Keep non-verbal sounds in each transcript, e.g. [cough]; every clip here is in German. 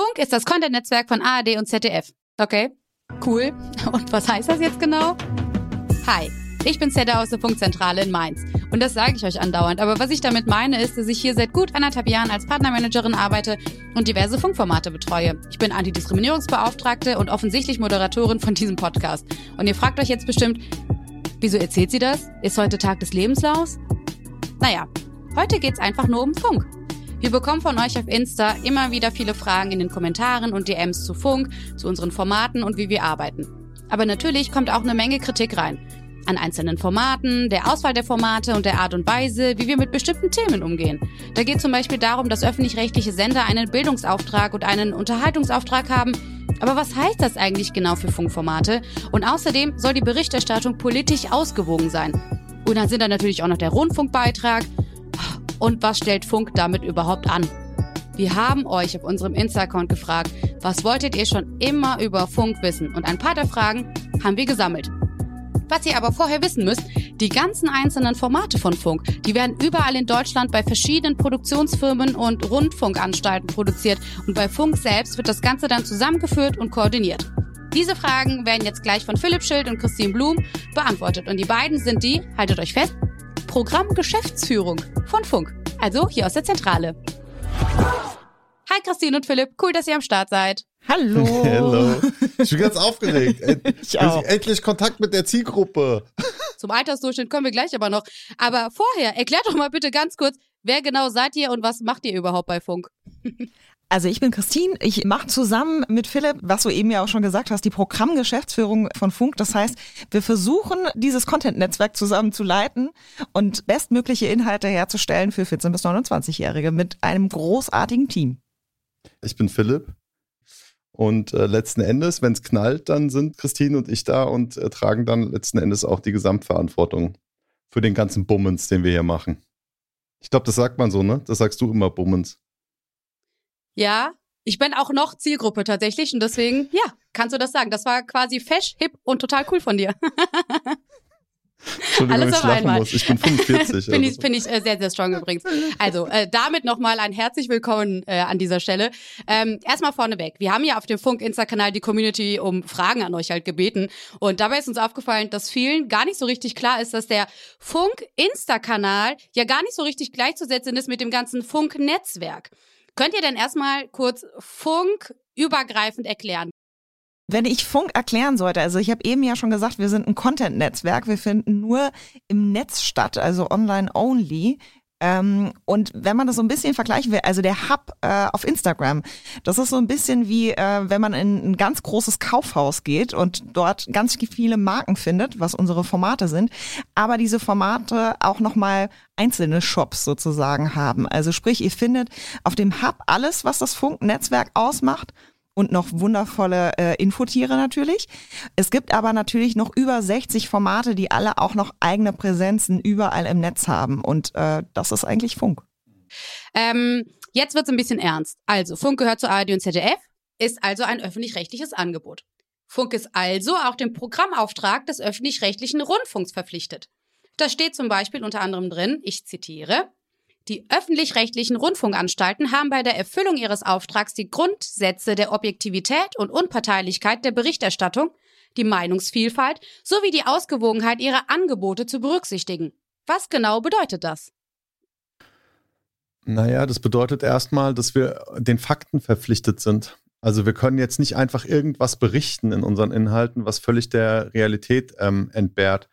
Funk ist das Content-Netzwerk von ARD und ZDF. Okay, cool. [laughs] Und was heißt das jetzt genau? Hi, ich bin Zedda aus der Funkzentrale in Mainz. Und das sage ich euch andauernd. Aber was ich damit meine, ist, dass ich hier seit gut anderthalb Jahren als Partnermanagerin arbeite und diverse Funkformate betreue. Ich bin Antidiskriminierungsbeauftragte und offensichtlich Moderatorin von diesem Podcast. Und ihr fragt euch jetzt bestimmt, wieso erzählt sie das? Ist heute Tag des Lebenslaufs? Naja, heute geht's einfach nur um Funk. Wir bekommen von euch auf Insta immer wieder viele Fragen in den Kommentaren und DMs zu Funk, zu unseren Formaten und wie wir arbeiten. Aber natürlich kommt auch eine Menge Kritik rein. An einzelnen Formaten, der Auswahl der Formate und der Art und Weise, wie wir mit bestimmten Themen umgehen. Da geht zum Beispiel darum, dass öffentlich-rechtliche Sender einen Bildungsauftrag und einen Unterhaltungsauftrag haben. Aber was heißt das eigentlich genau für Funkformate? Und außerdem soll die Berichterstattung politisch ausgewogen sein. Und dann sind da natürlich auch noch der Rundfunkbeitrag, und was stellt Funk damit überhaupt an? Wir haben euch auf unserem Insta-Account gefragt, was wolltet ihr schon immer über Funk wissen? Und ein paar der Fragen haben wir gesammelt. Was ihr aber vorher wissen müsst, die ganzen einzelnen Formate von Funk, die werden überall in Deutschland bei verschiedenen Produktionsfirmen und Rundfunkanstalten produziert und bei Funk selbst wird das Ganze dann zusammengeführt und koordiniert. Diese Fragen werden jetzt gleich von Philipp Schild und Christine Blum beantwortet und die beiden sind die, haltet euch fest, Programmgeschäftsführung von Funk. Also hier aus der Zentrale. Hi Christine und Philipp, cool, dass ihr am Start seid. Hallo. [laughs] Hallo. Ich bin ganz aufgeregt. [laughs] ich auch. Endlich Kontakt mit der Zielgruppe. Zum Altersdurchschnitt kommen wir gleich aber noch. Aber vorher, erklärt doch mal bitte ganz kurz, wer genau seid ihr und was macht ihr überhaupt bei Funk? [laughs] Also ich bin Christine. Ich mache zusammen mit Philipp, was du eben ja auch schon gesagt hast, die Programmgeschäftsführung von Funk. Das heißt, wir versuchen, dieses Content-Netzwerk zusammen zu leiten und bestmögliche Inhalte herzustellen für 14- bis 29-Jährige mit einem großartigen Team. Ich bin Philipp. Und äh, letzten Endes, wenn es knallt, dann sind Christine und ich da und äh, tragen dann letzten Endes auch die Gesamtverantwortung für den ganzen Bummens, den wir hier machen. Ich glaube, das sagt man so, ne? Das sagst du immer, Bummens. Ja, ich bin auch noch Zielgruppe tatsächlich und deswegen, ja, kannst du das sagen. Das war quasi fesch, hip und total cool von dir. [laughs] Alles auf einmal. Muss. Ich bin 45. [laughs] Finde ich, find ich äh, sehr, sehr strong übrigens. Also, äh, damit nochmal ein herzlich willkommen äh, an dieser Stelle. Ähm, erstmal vorneweg. Wir haben ja auf dem Funk-Insta-Kanal die Community um Fragen an euch halt gebeten. Und dabei ist uns aufgefallen, dass vielen gar nicht so richtig klar ist, dass der Funk-Insta-Kanal ja gar nicht so richtig gleichzusetzen ist mit dem ganzen Funk-Netzwerk. Könnt ihr denn erstmal kurz Funk übergreifend erklären? Wenn ich Funk erklären sollte, also ich habe eben ja schon gesagt, wir sind ein Content-Netzwerk, wir finden nur im Netz statt, also online only. Ähm, und wenn man das so ein bisschen vergleichen will, also der Hub äh, auf Instagram, das ist so ein bisschen wie, äh, wenn man in ein ganz großes Kaufhaus geht und dort ganz viele Marken findet, was unsere Formate sind, aber diese Formate auch nochmal einzelne Shops sozusagen haben. Also sprich, ihr findet auf dem Hub alles, was das Funknetzwerk ausmacht und noch wundervolle äh, Infotiere natürlich. Es gibt aber natürlich noch über 60 Formate, die alle auch noch eigene Präsenzen überall im Netz haben. Und äh, das ist eigentlich Funk. Ähm, jetzt wird es ein bisschen ernst. Also, Funk gehört zu ARD und ZDF, ist also ein öffentlich-rechtliches Angebot. Funk ist also auch dem Programmauftrag des öffentlich-rechtlichen Rundfunks verpflichtet. Da steht zum Beispiel unter anderem drin, ich zitiere, die öffentlich-rechtlichen Rundfunkanstalten haben bei der Erfüllung ihres Auftrags die Grundsätze der Objektivität und Unparteilichkeit der Berichterstattung, die Meinungsvielfalt sowie die Ausgewogenheit ihrer Angebote zu berücksichtigen. Was genau bedeutet das? Naja, das bedeutet erstmal, dass wir den Fakten verpflichtet sind. Also wir können jetzt nicht einfach irgendwas berichten in unseren Inhalten, was völlig der Realität ähm, entbehrt.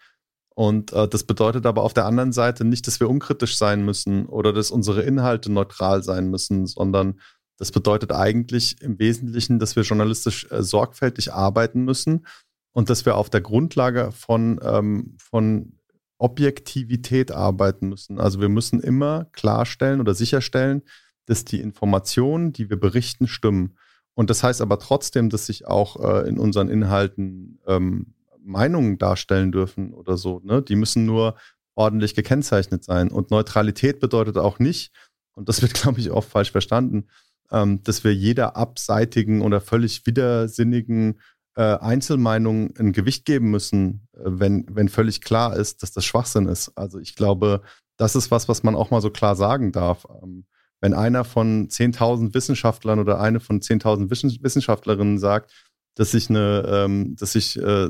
Und äh, das bedeutet aber auf der anderen Seite nicht, dass wir unkritisch sein müssen oder dass unsere Inhalte neutral sein müssen, sondern das bedeutet eigentlich im Wesentlichen, dass wir journalistisch äh, sorgfältig arbeiten müssen und dass wir auf der Grundlage von, ähm, von Objektivität arbeiten müssen. Also wir müssen immer klarstellen oder sicherstellen, dass die Informationen, die wir berichten, stimmen. Und das heißt aber trotzdem, dass sich auch äh, in unseren Inhalten ähm, Meinungen darstellen dürfen oder so. Ne? Die müssen nur ordentlich gekennzeichnet sein. Und Neutralität bedeutet auch nicht, und das wird, [laughs] glaube ich, oft falsch verstanden, ähm, dass wir jeder abseitigen oder völlig widersinnigen äh, Einzelmeinung ein Gewicht geben müssen, äh, wenn, wenn völlig klar ist, dass das Schwachsinn ist. Also ich glaube, das ist was, was man auch mal so klar sagen darf. Ähm, wenn einer von 10.000 Wissenschaftlern oder eine von 10.000 Wissenschaftlerinnen sagt, dass sich eine, ähm, dass sich äh,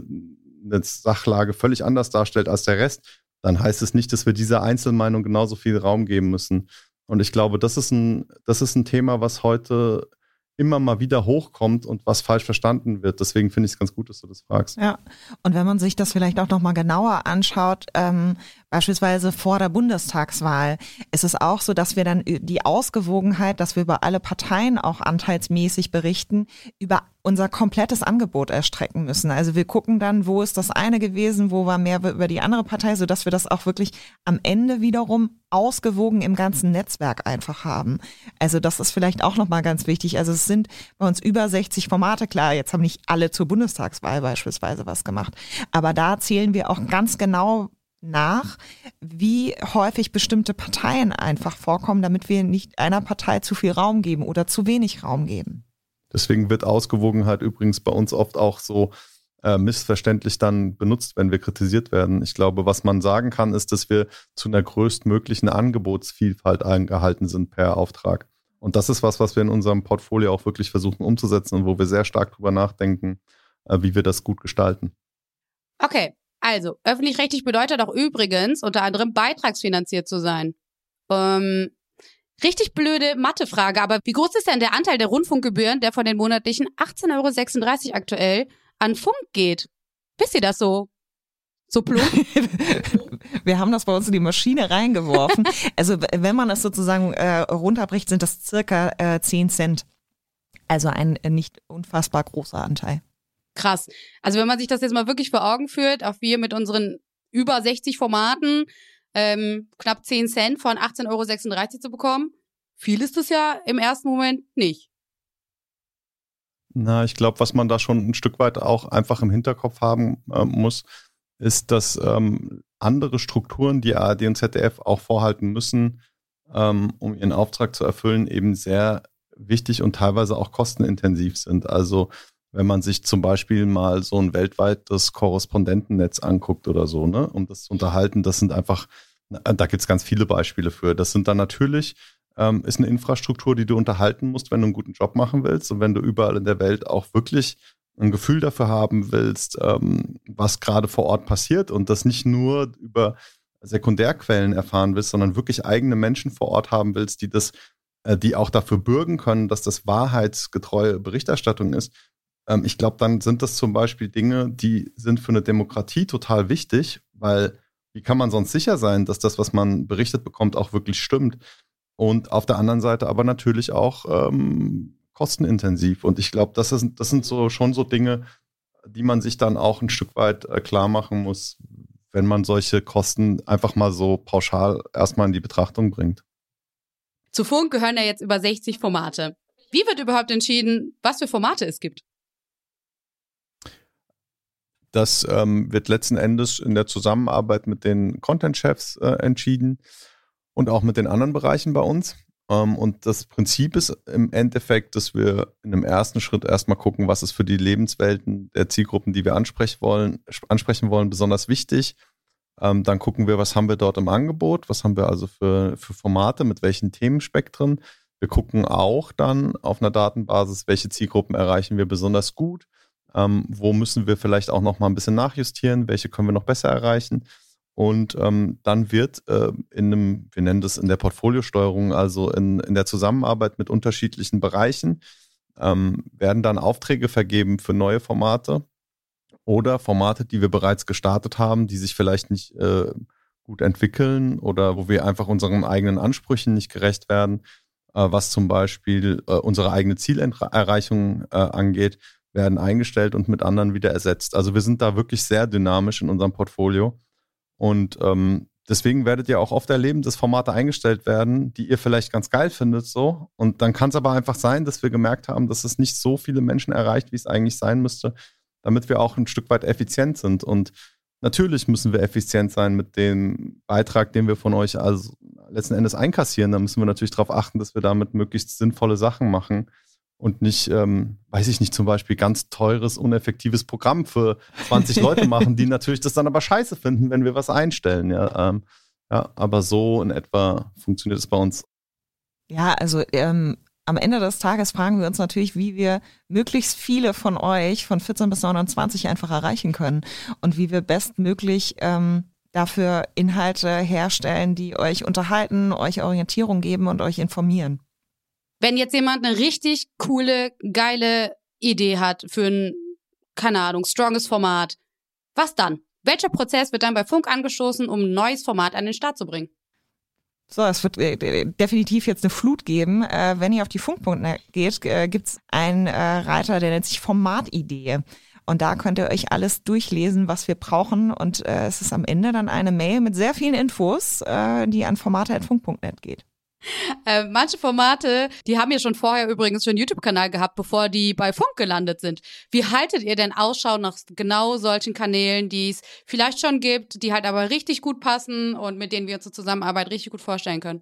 eine Sachlage völlig anders darstellt als der Rest, dann heißt es nicht, dass wir dieser Einzelmeinung genauso viel Raum geben müssen. Und ich glaube, das ist ein, das ist ein Thema, was heute immer mal wieder hochkommt und was falsch verstanden wird. Deswegen finde ich es ganz gut, dass du das fragst. Ja, und wenn man sich das vielleicht auch nochmal genauer anschaut, ähm, beispielsweise vor der Bundestagswahl, ist es auch so, dass wir dann die Ausgewogenheit, dass wir über alle Parteien auch anteilsmäßig berichten, über unser komplettes Angebot erstrecken müssen. Also wir gucken dann, wo ist das eine gewesen, wo war mehr über die andere Partei, so dass wir das auch wirklich am Ende wiederum ausgewogen im ganzen Netzwerk einfach haben. Also das ist vielleicht auch nochmal ganz wichtig. Also es sind bei uns über 60 Formate. Klar, jetzt haben nicht alle zur Bundestagswahl beispielsweise was gemacht. Aber da zählen wir auch ganz genau nach, wie häufig bestimmte Parteien einfach vorkommen, damit wir nicht einer Partei zu viel Raum geben oder zu wenig Raum geben. Deswegen wird Ausgewogenheit übrigens bei uns oft auch so äh, missverständlich dann benutzt, wenn wir kritisiert werden. Ich glaube, was man sagen kann, ist, dass wir zu einer größtmöglichen Angebotsvielfalt eingehalten sind per Auftrag. Und das ist was, was wir in unserem Portfolio auch wirklich versuchen umzusetzen und wo wir sehr stark drüber nachdenken, äh, wie wir das gut gestalten. Okay, also öffentlich-rechtlich bedeutet auch übrigens unter anderem beitragsfinanziert zu sein. Ähm, Richtig blöde Mathefrage, aber wie groß ist denn der Anteil der Rundfunkgebühren, der von den monatlichen 18,36 Euro aktuell an Funk geht? Wisst ihr das so? So plump? [laughs] Wir haben das bei uns in die Maschine reingeworfen. [laughs] Also wenn man es sozusagen äh, runterbricht, sind das circa äh, 10 Cent. Also ein äh, nicht unfassbar großer Anteil. Krass. Also wenn man sich das jetzt mal wirklich vor Augen führt, auch wir mit unseren über 60 Formaten, ähm, knapp 10 Cent von 18,36 Euro zu bekommen. Viel ist es ja im ersten Moment nicht. Na, ich glaube, was man da schon ein Stück weit auch einfach im Hinterkopf haben äh, muss, ist, dass ähm, andere Strukturen, die ARD und ZDF auch vorhalten müssen, ähm, um ihren Auftrag zu erfüllen, eben sehr wichtig und teilweise auch kostenintensiv sind. Also wenn man sich zum Beispiel mal so ein weltweites Korrespondentennetz anguckt oder so, ne, um das zu unterhalten, das sind einfach, da gibt es ganz viele Beispiele für. Das sind dann natürlich, ähm, ist eine Infrastruktur, die du unterhalten musst, wenn du einen guten Job machen willst und wenn du überall in der Welt auch wirklich ein Gefühl dafür haben willst, ähm, was gerade vor Ort passiert und das nicht nur über Sekundärquellen erfahren willst, sondern wirklich eigene Menschen vor Ort haben willst, die das, äh, die auch dafür bürgen können, dass das wahrheitsgetreue Berichterstattung ist, ähm, ich glaube, dann sind das zum Beispiel Dinge, die sind für eine Demokratie total wichtig, weil wie kann man sonst sicher sein, dass das, was man berichtet bekommt, auch wirklich stimmt? Und auf der anderen Seite aber natürlich auch ähm, kostenintensiv. Und ich glaube, das, das sind so schon so Dinge, die man sich dann auch ein Stück weit äh, klar machen muss, wenn man solche Kosten einfach mal so pauschal erstmal in die Betrachtung bringt. Zu Funk gehören ja jetzt über 60 Formate. Wie wird überhaupt entschieden, was für Formate es gibt? Das ähm, wird letzten Endes in der Zusammenarbeit mit den Content-Chefs äh, entschieden und auch mit den anderen Bereichen bei uns. Ähm, und das Prinzip ist im Endeffekt, dass wir in einem ersten Schritt erstmal gucken, was ist für die Lebenswelten der Zielgruppen, die wir ansprechen wollen, ansprechen wollen besonders wichtig. Ähm, dann gucken wir, was haben wir dort im Angebot, was haben wir also für, für Formate, mit welchen Themenspektren. Wir gucken auch dann auf einer Datenbasis, welche Zielgruppen erreichen wir besonders gut ähm, wo müssen wir vielleicht auch noch mal ein bisschen nachjustieren? Welche können wir noch besser erreichen? Und ähm, dann wird äh, in einem, wir nennen das in der Portfoliosteuerung, also in, in der Zusammenarbeit mit unterschiedlichen Bereichen, ähm, werden dann Aufträge vergeben für neue Formate oder Formate, die wir bereits gestartet haben, die sich vielleicht nicht äh, gut entwickeln oder wo wir einfach unseren eigenen Ansprüchen nicht gerecht werden, äh, was zum Beispiel äh, unsere eigene Zielerreichung äh, angeht werden eingestellt und mit anderen wieder ersetzt. Also wir sind da wirklich sehr dynamisch in unserem Portfolio. Und ähm, deswegen werdet ihr auch oft erleben, dass Formate eingestellt werden, die ihr vielleicht ganz geil findet, so. Und dann kann es aber einfach sein, dass wir gemerkt haben, dass es nicht so viele Menschen erreicht, wie es eigentlich sein müsste, damit wir auch ein Stück weit effizient sind. Und natürlich müssen wir effizient sein mit dem Beitrag, den wir von euch also letzten Endes einkassieren. Da müssen wir natürlich darauf achten, dass wir damit möglichst sinnvolle Sachen machen und nicht, ähm, weiß ich nicht, zum Beispiel ganz teures, uneffektives Programm für 20 Leute machen, die natürlich das dann aber scheiße finden, wenn wir was einstellen. Ja, ähm, ja aber so in etwa funktioniert es bei uns. Ja, also ähm, am Ende des Tages fragen wir uns natürlich, wie wir möglichst viele von euch von 14 bis 29 einfach erreichen können und wie wir bestmöglich ähm, dafür Inhalte herstellen, die euch unterhalten, euch Orientierung geben und euch informieren. Wenn jetzt jemand eine richtig coole, geile Idee hat für ein, keine Ahnung, stronges Format, was dann? Welcher Prozess wird dann bei Funk angestoßen, um ein neues Format an den Start zu bringen? So, es wird äh, definitiv jetzt eine Flut geben. Äh, wenn ihr auf die Funk.net geht, äh, gibt's einen äh, Reiter, der nennt sich Formatidee. Und da könnt ihr euch alles durchlesen, was wir brauchen. Und äh, es ist am Ende dann eine Mail mit sehr vielen Infos, äh, die an formate.funk.net geht. Äh, manche Formate, die haben ja schon vorher übrigens schon einen YouTube-Kanal gehabt, bevor die bei Funk gelandet sind. Wie haltet ihr denn Ausschau nach genau solchen Kanälen, die es vielleicht schon gibt, die halt aber richtig gut passen und mit denen wir unsere Zusammenarbeit richtig gut vorstellen können?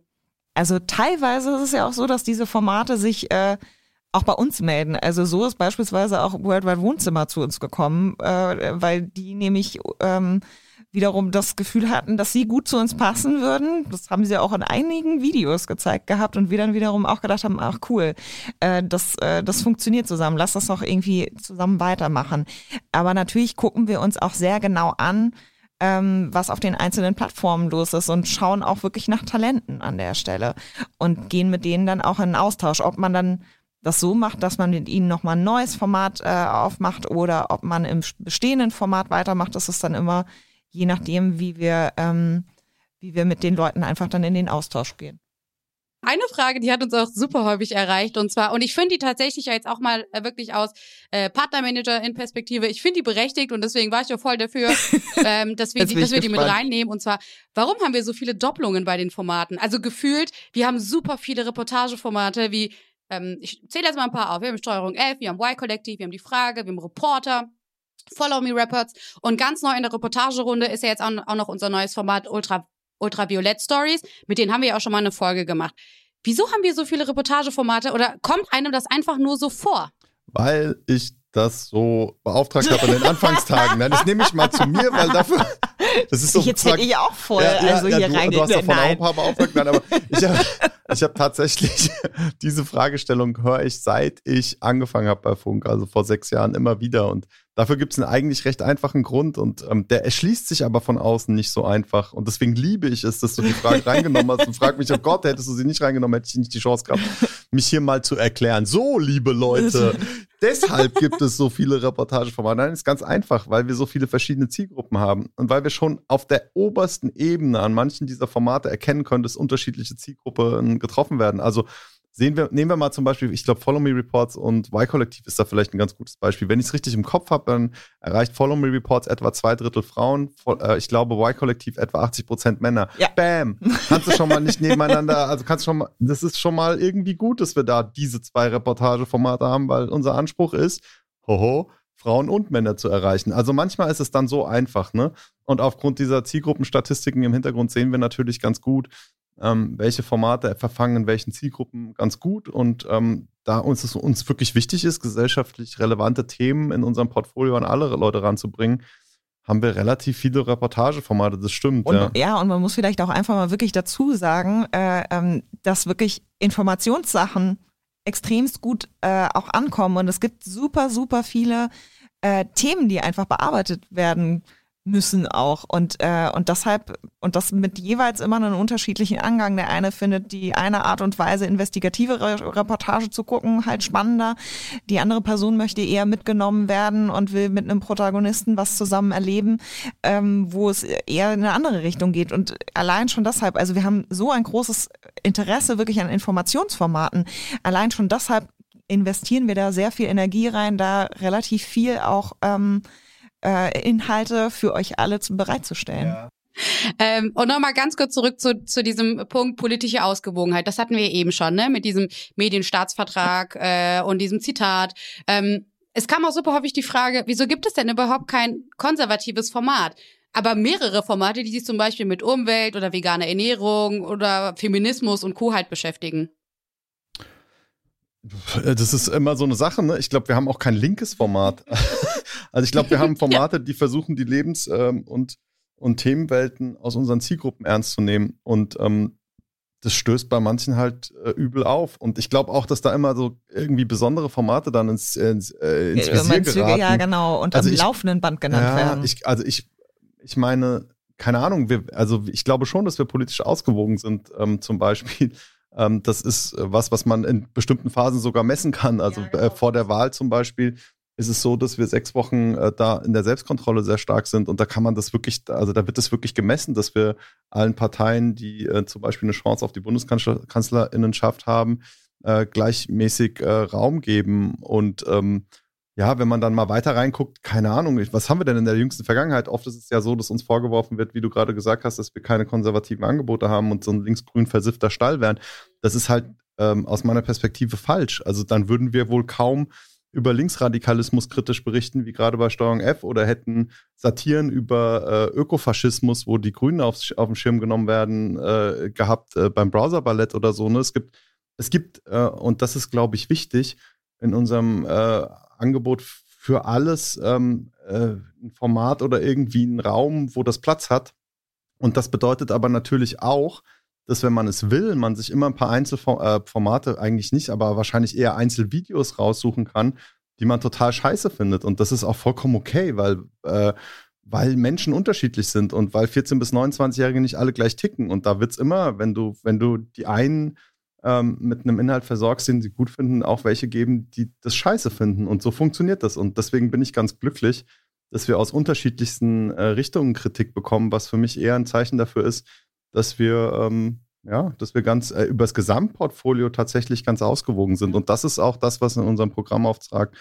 Also teilweise ist es ja auch so, dass diese Formate sich äh, auch bei uns melden. Also so ist beispielsweise auch Worldwide Wohnzimmer zu uns gekommen, äh, weil die nämlich ähm, wiederum das Gefühl hatten, dass sie gut zu uns passen würden. Das haben sie auch in einigen Videos gezeigt gehabt und wir dann wiederum auch gedacht haben, ach cool, äh, das, äh, das funktioniert zusammen, lass das doch irgendwie zusammen weitermachen. Aber natürlich gucken wir uns auch sehr genau an, ähm, was auf den einzelnen Plattformen los ist und schauen auch wirklich nach Talenten an der Stelle und gehen mit denen dann auch in einen Austausch, ob man dann das so macht, dass man mit ihnen nochmal ein neues Format äh, aufmacht oder ob man im bestehenden Format weitermacht, das ist dann immer je nachdem, wie wir, ähm, wie wir mit den Leuten einfach dann in den Austausch gehen. Eine Frage, die hat uns auch super häufig erreicht und zwar, und ich finde die tatsächlich jetzt auch mal äh, wirklich aus äh, Partnermanager in Perspektive, ich finde die berechtigt und deswegen war ich ja voll dafür, [laughs] ähm, dass wir, die, dass wir die mit reinnehmen. Und zwar, warum haben wir so viele Doppelungen bei den Formaten? Also gefühlt, wir haben super viele Reportageformate wie, ähm, ich zähle jetzt mal ein paar auf, wir haben Steuerung 11, wir haben Y-Kollektiv, wir haben die Frage, wir haben Reporter, Follow Me Reports. Und ganz neu in der Reportagerunde ist ja jetzt auch, noch unser neues Format Ultra, Ultraviolett Stories. Mit denen haben wir ja auch schon mal eine Folge gemacht. Wieso haben wir so viele Reportageformate oder kommt einem das einfach nur so vor? Weil ich das so beauftragt habe in den Anfangstagen. Nein, das nehme ich mal zu mir, weil dafür. Das ist so. Jetzt hätte ich auch voll. Ja, ja, also ja, hier du, du hast davon auch ein paar beauftragt. Nein, aber ich habe ich hab tatsächlich [laughs] diese Fragestellung höre ich seit ich angefangen habe bei Funk, also vor sechs Jahren immer wieder. Und Dafür gibt es einen eigentlich recht einfachen Grund und ähm, der erschließt sich aber von außen nicht so einfach. Und deswegen liebe ich es, dass du die Frage [laughs] reingenommen hast und frag mich, oh Gott, hättest du sie nicht reingenommen, hätte ich nicht die Chance gehabt, mich hier mal zu erklären. So, liebe Leute, [laughs] deshalb gibt es so viele Reportageformate. Nein, ist ganz einfach, weil wir so viele verschiedene Zielgruppen haben und weil wir schon auf der obersten Ebene an manchen dieser Formate erkennen können, dass unterschiedliche Zielgruppen getroffen werden. Also Sehen wir, nehmen wir mal zum Beispiel, ich glaube, Follow Me Reports und Y-Kollektiv ist da vielleicht ein ganz gutes Beispiel. Wenn ich es richtig im Kopf habe, dann erreicht Follow Me Reports etwa zwei Drittel Frauen. Äh, ich glaube, Y-Kollektiv etwa 80 Prozent Männer. Ja. Bam! Kannst du schon mal nicht nebeneinander, also kannst du schon mal, das ist schon mal irgendwie gut, dass wir da diese zwei Reportageformate haben, weil unser Anspruch ist, hoho, Frauen und Männer zu erreichen. Also manchmal ist es dann so einfach, ne? Und aufgrund dieser Zielgruppenstatistiken im Hintergrund sehen wir natürlich ganz gut, ähm, welche Formate verfangen in welchen Zielgruppen ganz gut. Und ähm, da uns es uns wirklich wichtig ist, gesellschaftlich relevante Themen in unserem Portfolio an alle Leute ranzubringen, haben wir relativ viele Reportageformate, das stimmt. Und, ja. ja, und man muss vielleicht auch einfach mal wirklich dazu sagen, äh, ähm, dass wirklich Informationssachen extremst gut äh, auch ankommen. Und es gibt super, super viele äh, Themen, die einfach bearbeitet werden müssen auch. Und, äh, und deshalb, und das mit jeweils immer einen unterschiedlichen Angang. Der eine findet die eine Art und Weise, investigative Re Reportage zu gucken, halt spannender. Die andere Person möchte eher mitgenommen werden und will mit einem Protagonisten was zusammen erleben, ähm, wo es eher in eine andere Richtung geht. Und allein schon deshalb, also wir haben so ein großes Interesse wirklich an Informationsformaten. Allein schon deshalb investieren wir da sehr viel Energie rein, da relativ viel auch ähm, äh, Inhalte für euch alle zu, bereitzustellen. Ja. Ähm, und nochmal ganz kurz zurück zu, zu diesem Punkt politische Ausgewogenheit. Das hatten wir eben schon, ne? Mit diesem Medienstaatsvertrag [laughs] äh, und diesem Zitat. Ähm, es kam auch super häufig die Frage, wieso gibt es denn überhaupt kein konservatives Format? Aber mehrere Formate, die sich zum Beispiel mit Umwelt oder veganer Ernährung oder Feminismus und Co. halt beschäftigen. Das ist immer so eine Sache, ne? Ich glaube, wir haben auch kein linkes Format. [laughs] also ich glaube, wir haben Formate, ja. die versuchen, die Lebens- ähm, und, und Themenwelten aus unseren Zielgruppen ernst zu nehmen. Und ähm, das stößt bei manchen halt äh, übel auf. Und ich glaube auch, dass da immer so irgendwie besondere Formate dann ins, ins, äh, ins Visier geraten. Ja, genau, und also am ich, laufenden Band genannt ja, werden. Ich, also ich, ich meine, keine Ahnung, wir, also ich glaube schon, dass wir politisch ausgewogen sind, ähm, zum Beispiel. Ähm, das ist was, was man in bestimmten Phasen sogar messen kann. Also ja, genau. äh, vor der Wahl zum Beispiel ist es so, dass wir sechs Wochen äh, da in der Selbstkontrolle sehr stark sind und da kann man das wirklich, also da wird es wirklich gemessen, dass wir allen Parteien, die äh, zum Beispiel eine Chance auf die Bundeskanzlerinnenschaft haben, äh, gleichmäßig äh, Raum geben. Und ähm, ja, wenn man dann mal weiter reinguckt, keine Ahnung, was haben wir denn in der jüngsten Vergangenheit? Oft ist es ja so, dass uns vorgeworfen wird, wie du gerade gesagt hast, dass wir keine konservativen Angebote haben und so ein linksgrün versiffter Stall wären. Das ist halt ähm, aus meiner Perspektive falsch. Also dann würden wir wohl kaum über Linksradikalismus kritisch berichten, wie gerade bei Steuerung F, oder hätten Satiren über äh, Ökofaschismus, wo die Grünen auf, auf den Schirm genommen werden, äh, gehabt äh, beim Browserballett oder so. Ne? Es gibt, es gibt äh, und das ist, glaube ich, wichtig, in unserem äh, Angebot für alles ähm, äh, ein Format oder irgendwie einen Raum, wo das Platz hat. Und das bedeutet aber natürlich auch, dass wenn man es will, man sich immer ein paar Einzelformate, äh, eigentlich nicht, aber wahrscheinlich eher Einzelvideos raussuchen kann, die man total scheiße findet. Und das ist auch vollkommen okay, weil, äh, weil Menschen unterschiedlich sind und weil 14- bis 29-Jährige nicht alle gleich ticken. Und da wird es immer, wenn du, wenn du die einen ähm, mit einem Inhalt versorgst, den sie gut finden, auch welche geben, die das scheiße finden. Und so funktioniert das. Und deswegen bin ich ganz glücklich, dass wir aus unterschiedlichsten äh, Richtungen Kritik bekommen, was für mich eher ein Zeichen dafür ist, dass wir, ähm, ja, dass wir ganz äh, über das Gesamtportfolio tatsächlich ganz ausgewogen sind. Und das ist auch das, was in unserem Programmauftrag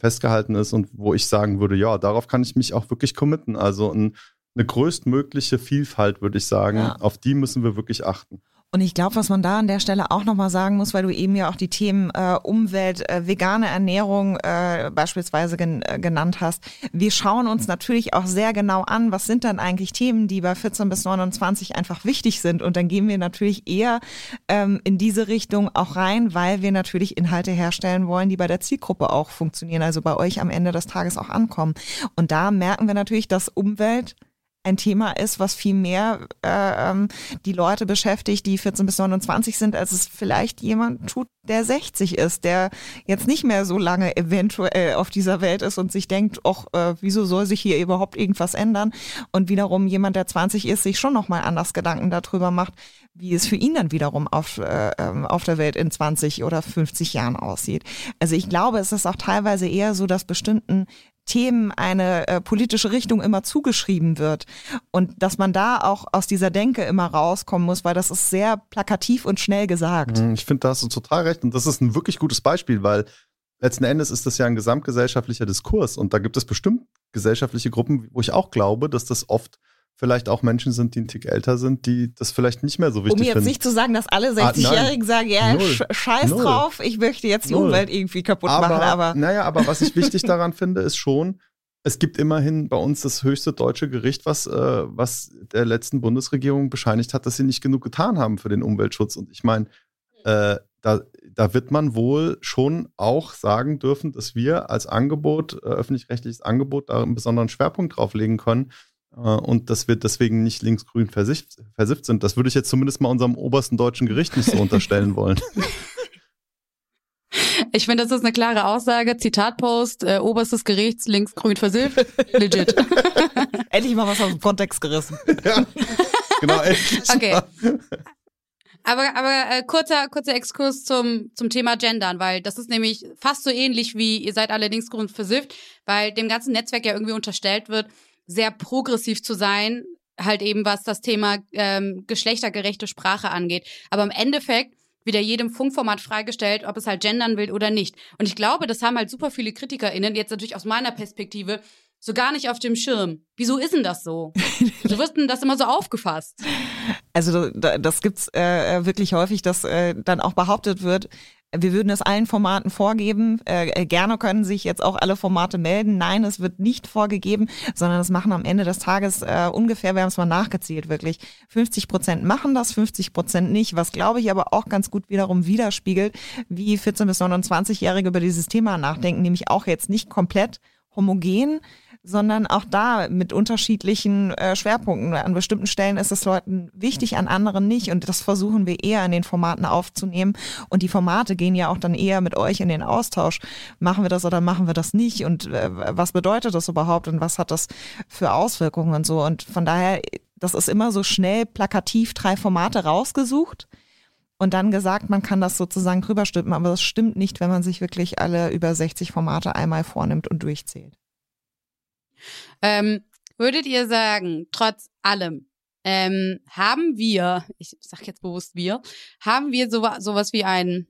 festgehalten ist und wo ich sagen würde, ja, darauf kann ich mich auch wirklich committen. Also ein, eine größtmögliche Vielfalt, würde ich sagen, ja. auf die müssen wir wirklich achten. Und ich glaube, was man da an der Stelle auch nochmal sagen muss, weil du eben ja auch die Themen äh, Umwelt, äh, vegane Ernährung äh, beispielsweise gen äh, genannt hast. Wir schauen uns natürlich auch sehr genau an, was sind dann eigentlich Themen, die bei 14 bis 29 einfach wichtig sind. Und dann gehen wir natürlich eher ähm, in diese Richtung auch rein, weil wir natürlich Inhalte herstellen wollen, die bei der Zielgruppe auch funktionieren, also bei euch am Ende des Tages auch ankommen. Und da merken wir natürlich, dass Umwelt ein Thema ist, was viel mehr äh, ähm, die Leute beschäftigt, die 14 bis 29 sind, als es vielleicht jemand tut, der 60 ist, der jetzt nicht mehr so lange eventuell auf dieser Welt ist und sich denkt, ach, äh, wieso soll sich hier überhaupt irgendwas ändern? Und wiederum jemand, der 20 ist, sich schon nochmal anders Gedanken darüber macht, wie es für ihn dann wiederum auf, äh, ähm, auf der Welt in 20 oder 50 Jahren aussieht. Also ich glaube, es ist auch teilweise eher so, dass bestimmten Themen eine äh, politische Richtung immer zugeschrieben wird. Und dass man da auch aus dieser Denke immer rauskommen muss, weil das ist sehr plakativ und schnell gesagt. Mhm, ich finde, da hast du total recht. Und das ist ein wirklich gutes Beispiel, weil letzten Endes ist das ja ein gesamtgesellschaftlicher Diskurs. Und da gibt es bestimmt gesellschaftliche Gruppen, wo ich auch glaube, dass das oft vielleicht auch Menschen sind, die ein Tick älter sind, die das vielleicht nicht mehr so wichtig finden. Um jetzt finden. nicht zu sagen, dass alle 60-Jährigen ah, sagen, ja, Null. scheiß Null. drauf, ich möchte jetzt die Null. Umwelt irgendwie kaputt aber, machen. Aber naja, aber was ich [laughs] wichtig daran finde, ist schon, es gibt immerhin bei uns das höchste deutsche Gericht, was, äh, was der letzten Bundesregierung bescheinigt hat, dass sie nicht genug getan haben für den Umweltschutz. Und ich meine, äh, da, da wird man wohl schon auch sagen dürfen, dass wir als Angebot, äh, öffentlich-rechtliches Angebot, da einen besonderen Schwerpunkt drauf legen können und dass wir deswegen nicht linksgrün versifft, versifft sind. Das würde ich jetzt zumindest mal unserem obersten deutschen Gericht nicht so unterstellen wollen. [laughs] Ich finde, das ist eine klare Aussage. Zitatpost, äh, oberstes Gerichts, linksgrün versifft. Legit. [laughs] endlich mal was aus dem Kontext gerissen. Ja, genau. [laughs] Okay. Aber, aber äh, kurzer, kurzer Exkurs zum, zum Thema Gendern, weil das ist nämlich fast so ähnlich wie ihr seid alle linksgrün versifft, weil dem ganzen Netzwerk ja irgendwie unterstellt wird, sehr progressiv zu sein, halt eben was das Thema ähm, geschlechtergerechte Sprache angeht. Aber im Endeffekt wieder jedem Funkformat freigestellt, ob es halt gendern will oder nicht. Und ich glaube, das haben halt super viele KritikerInnen, jetzt natürlich aus meiner Perspektive, so gar nicht auf dem Schirm. Wieso ist denn das so? [laughs] Du wirst denn das immer so aufgefasst? Also das gibt's äh, wirklich häufig, dass äh, dann auch behauptet wird, wir würden es allen Formaten vorgeben. Äh, äh, gerne können sich jetzt auch alle Formate melden. Nein, es wird nicht vorgegeben, sondern das machen am Ende des Tages äh, ungefähr, wir haben es mal nachgezählt, wirklich 50 Prozent machen das, 50 Prozent nicht, was glaube ich aber auch ganz gut wiederum widerspiegelt, wie 14 bis 29-Jährige über dieses Thema nachdenken, nämlich auch jetzt nicht komplett homogen, sondern auch da mit unterschiedlichen äh, Schwerpunkten. An bestimmten Stellen ist es Leuten wichtig, an anderen nicht. Und das versuchen wir eher in den Formaten aufzunehmen. Und die Formate gehen ja auch dann eher mit euch in den Austausch. Machen wir das oder machen wir das nicht? Und äh, was bedeutet das überhaupt? Und was hat das für Auswirkungen und so? Und von daher, das ist immer so schnell plakativ drei Formate rausgesucht und dann gesagt, man kann das sozusagen drüber stimmen. Aber das stimmt nicht, wenn man sich wirklich alle über 60 Formate einmal vornimmt und durchzählt. Ähm, würdet ihr sagen, trotz allem, ähm, haben wir, ich sage jetzt bewusst wir, haben wir so, sowas wie einen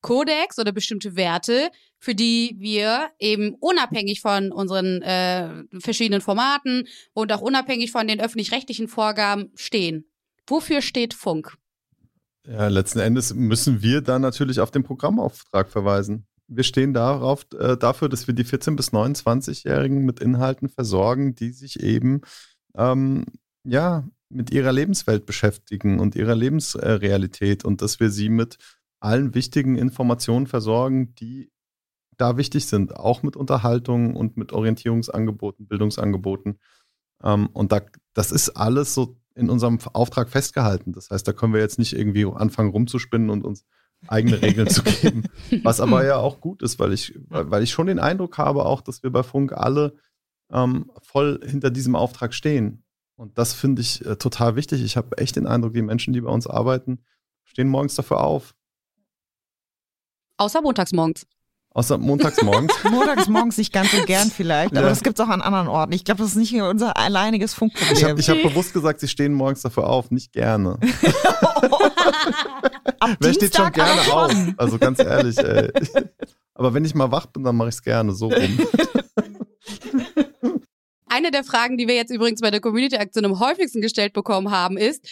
Kodex oder bestimmte Werte, für die wir eben unabhängig von unseren äh, verschiedenen Formaten und auch unabhängig von den öffentlich-rechtlichen Vorgaben stehen. Wofür steht Funk? Ja, letzten Endes müssen wir dann natürlich auf den Programmauftrag verweisen. Wir stehen darauf, äh, dafür, dass wir die 14- bis 29-Jährigen mit Inhalten versorgen, die sich eben ähm, ja, mit ihrer Lebenswelt beschäftigen und ihrer Lebensrealität und dass wir sie mit allen wichtigen Informationen versorgen, die da wichtig sind, auch mit Unterhaltung und mit Orientierungsangeboten, Bildungsangeboten. Ähm, und da, das ist alles so in unserem Auftrag festgehalten. Das heißt, da können wir jetzt nicht irgendwie anfangen rumzuspinnen und uns eigene Regeln zu geben. [laughs] Was aber ja auch gut ist, weil ich, weil ich schon den Eindruck habe, auch, dass wir bei Funk alle ähm, voll hinter diesem Auftrag stehen. Und das finde ich äh, total wichtig. Ich habe echt den Eindruck, die Menschen, die bei uns arbeiten, stehen morgens dafür auf. Außer montags morgens. Außer montags morgens. [laughs] montags morgens nicht ganz so gern vielleicht, aber ja. das gibt es auch an anderen Orten. Ich glaube, das ist nicht unser alleiniges Funkproblem. Ich habe hab bewusst gesagt, sie stehen morgens dafür auf, nicht gerne. [laughs] Wer steht schon gerne auf? Also ganz ehrlich, ey. [laughs] Aber wenn ich mal wach bin, dann mache ich es gerne, so rum. [laughs] Eine der Fragen, die wir jetzt übrigens bei der Community-Aktion am häufigsten gestellt bekommen haben, ist,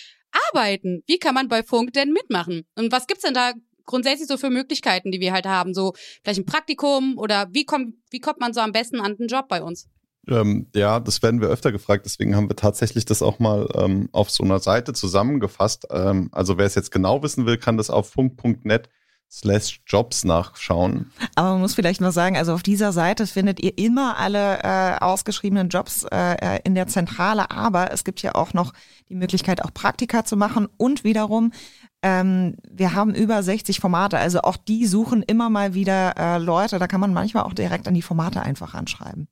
arbeiten. Wie kann man bei Funk denn mitmachen? Und was gibt's denn da grundsätzlich so für Möglichkeiten, die wir halt haben? So vielleicht ein Praktikum oder wie kommt, wie kommt man so am besten an den Job bei uns? Ähm, ja, das werden wir öfter gefragt. Deswegen haben wir tatsächlich das auch mal ähm, auf so einer Seite zusammengefasst. Ähm, also wer es jetzt genau wissen will, kann das auf funk.net slash Jobs nachschauen. Aber man muss vielleicht mal sagen, also auf dieser Seite findet ihr immer alle äh, ausgeschriebenen Jobs äh, in der Zentrale, aber es gibt ja auch noch die Möglichkeit, auch Praktika zu machen und wiederum ähm, wir haben über 60 Formate, also auch die suchen immer mal wieder äh, Leute. Da kann man manchmal auch direkt an die Formate einfach anschreiben.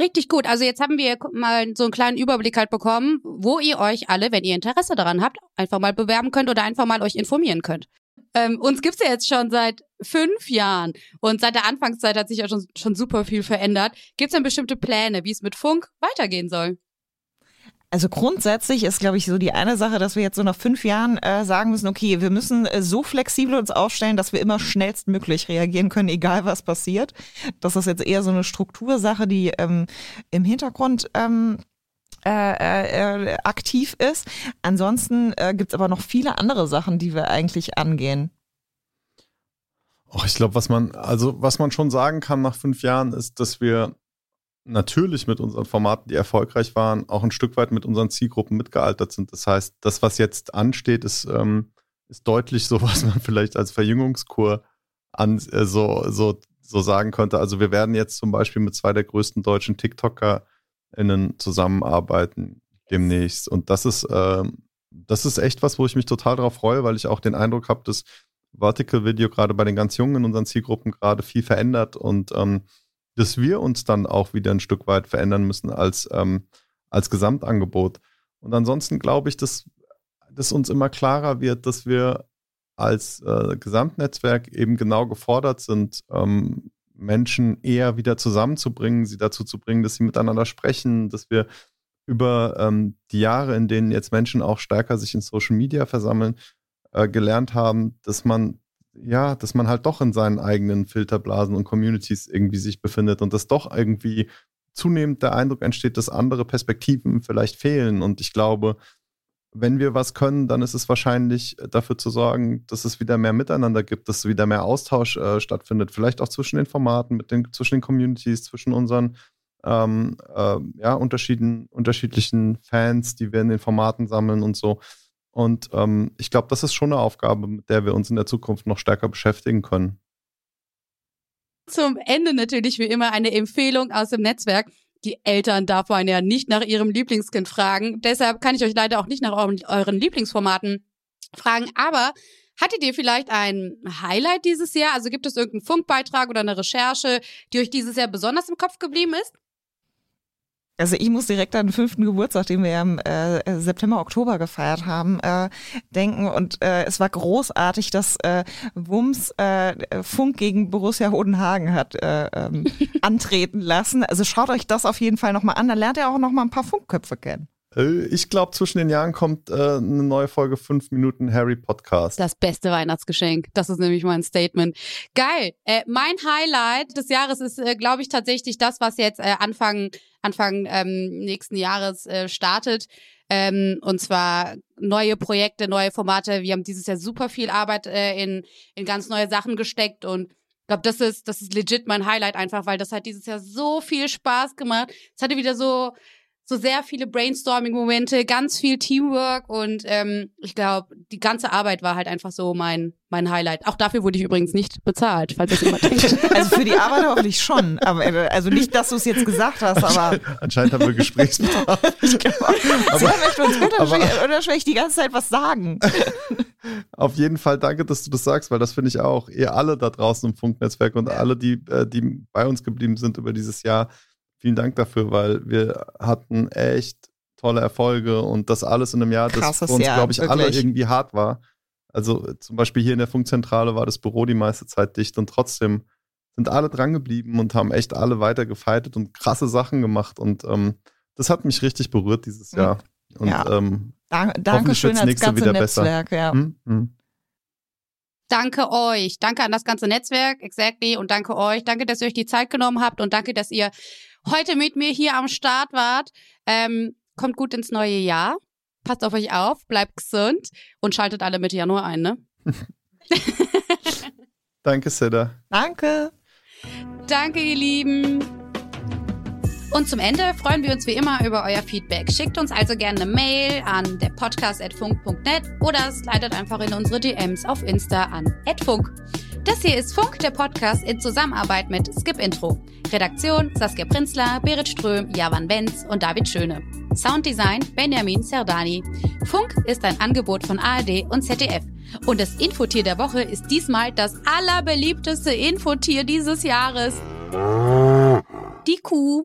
Richtig gut. Also jetzt haben wir mal so einen kleinen Überblick halt bekommen, wo ihr euch alle, wenn ihr Interesse daran habt, einfach mal bewerben könnt oder einfach mal euch informieren könnt. Ähm, uns gibt's ja jetzt schon seit fünf Jahren und seit der Anfangszeit hat sich ja schon, schon super viel verändert. Gibt's denn bestimmte Pläne, wie es mit Funk weitergehen soll? Also grundsätzlich ist, glaube ich, so die eine Sache, dass wir jetzt so nach fünf Jahren äh, sagen müssen, okay, wir müssen äh, so flexibel uns aufstellen, dass wir immer schnellstmöglich reagieren können, egal was passiert. Das ist jetzt eher so eine Struktursache, die ähm, im Hintergrund ähm, äh, äh, aktiv ist. Ansonsten äh, gibt es aber noch viele andere Sachen, die wir eigentlich angehen. Oh, ich glaube, was man, also was man schon sagen kann nach fünf Jahren, ist, dass wir natürlich mit unseren Formaten, die erfolgreich waren, auch ein Stück weit mit unseren Zielgruppen mitgealtert sind. Das heißt, das, was jetzt ansteht, ist, ähm, ist deutlich so, [laughs] was man vielleicht als Verjüngungskur an, äh, so, so, so sagen könnte. Also wir werden jetzt zum Beispiel mit zwei der größten deutschen TikTokerInnen zusammenarbeiten demnächst. Und das ist, äh, das ist echt was, wo ich mich total darauf freue, weil ich auch den Eindruck habe, dass Vertical Video gerade bei den ganz Jungen in unseren Zielgruppen gerade viel verändert und ähm, dass wir uns dann auch wieder ein Stück weit verändern müssen als, ähm, als Gesamtangebot. Und ansonsten glaube ich, dass, dass uns immer klarer wird, dass wir als äh, Gesamtnetzwerk eben genau gefordert sind, ähm, Menschen eher wieder zusammenzubringen, sie dazu zu bringen, dass sie miteinander sprechen, dass wir über ähm, die Jahre, in denen jetzt Menschen auch stärker sich in Social Media versammeln, äh, gelernt haben, dass man ja, dass man halt doch in seinen eigenen Filterblasen und Communities irgendwie sich befindet und dass doch irgendwie zunehmend der Eindruck entsteht, dass andere Perspektiven vielleicht fehlen. Und ich glaube, wenn wir was können, dann ist es wahrscheinlich dafür zu sorgen, dass es wieder mehr Miteinander gibt, dass wieder mehr Austausch äh, stattfindet, vielleicht auch zwischen den Formaten, mit den, zwischen den Communities, zwischen unseren ähm, äh, ja, unterschiedlichen Fans, die wir in den Formaten sammeln und so. Und ähm, ich glaube, das ist schon eine Aufgabe, mit der wir uns in der Zukunft noch stärker beschäftigen können. Zum Ende natürlich wie immer eine Empfehlung aus dem Netzwerk. Die Eltern darf man ja nicht nach ihrem Lieblingskind fragen. Deshalb kann ich euch leider auch nicht nach euren Lieblingsformaten fragen. Aber hattet ihr vielleicht ein Highlight dieses Jahr? Also gibt es irgendeinen Funkbeitrag oder eine Recherche, die euch dieses Jahr besonders im Kopf geblieben ist? Also ich muss direkt an den fünften Geburtstag, den wir ja im äh, September, Oktober gefeiert haben, äh, denken. Und äh, es war großartig, dass äh, Wums äh, Funk gegen Borussia Hodenhagen hat äh, ähm, [laughs] antreten lassen. Also schaut euch das auf jeden Fall nochmal an. Da lernt ihr auch nochmal ein paar Funkköpfe kennen. Äh, ich glaube, zwischen den Jahren kommt äh, eine neue Folge 5 Minuten Harry Podcast. Das beste Weihnachtsgeschenk. Das ist nämlich mein Statement. Geil. Äh, mein Highlight des Jahres ist, äh, glaube ich, tatsächlich das, was jetzt äh, Anfang, Anfang ähm, nächsten Jahres äh, startet. Ähm, und zwar neue Projekte, neue Formate. Wir haben dieses Jahr super viel Arbeit äh, in, in ganz neue Sachen gesteckt und ich glaube, das ist, das ist legit mein Highlight einfach, weil das hat dieses Jahr so viel Spaß gemacht. Es hatte wieder so, so sehr viele Brainstorming-Momente, ganz viel Teamwork und ähm, ich glaube, die ganze Arbeit war halt einfach so mein, mein Highlight. Auch dafür wurde ich übrigens nicht bezahlt, falls ihr es immer denkt. [laughs] Also für die Arbeit hoffentlich schon. Aber, also nicht, dass du es jetzt gesagt hast, aber. Anscheinend haben wir Gesprächsbedarf. [laughs] ich glaube, aber, möchte uns unterschwellig die ganze Zeit was sagen. [laughs] Auf jeden Fall danke, dass du das sagst, weil das finde ich auch. Ihr alle da draußen im Funknetzwerk und alle, die, äh, die bei uns geblieben sind über dieses Jahr, vielen Dank dafür, weil wir hatten echt tolle Erfolge und das alles in einem Jahr, das für uns, glaube ich, wirklich. alle irgendwie hart war. Also zum Beispiel hier in der Funkzentrale war das Büro die meiste Zeit dicht und trotzdem sind alle dran geblieben und haben echt alle weiter gefeitet und krasse Sachen gemacht und ähm, das hat mich richtig berührt dieses hm. Jahr. Und ja. ähm, danke schön als ganze wieder Netzwerk, besser. ja. Hm? Hm. Danke euch. Danke an das ganze Netzwerk, exactly. Und danke euch. Danke, dass ihr euch die Zeit genommen habt und danke, dass ihr heute mit mir hier am Start wart. Ähm, kommt gut ins neue Jahr. Passt auf euch auf, bleibt gesund und schaltet alle Mitte Januar ein, ne? [laughs] Danke, Seda. Danke. Danke, ihr Lieben. Und zum Ende freuen wir uns wie immer über euer Feedback. Schickt uns also gerne eine Mail an derpodcast.funk.net oder slidet einfach in unsere DMs auf Insta an @funk. Das hier ist Funk, der Podcast in Zusammenarbeit mit Skip Intro. Redaktion Saskia Prinzler, Berit Ström, Javan Wenz und David Schöne. Sounddesign Benjamin Serdani. Funk ist ein Angebot von ARD und ZDF. Und das Infotier der Woche ist diesmal das allerbeliebteste Infotier dieses Jahres. Die Kuh.